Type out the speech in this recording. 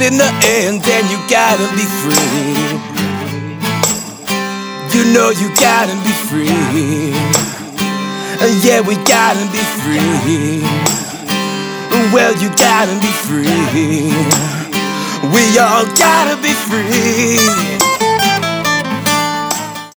in the end, then you gotta be free. You know you gotta be free. Uh, yeah, we gotta be free. Well, you gotta be free. We all gotta be free.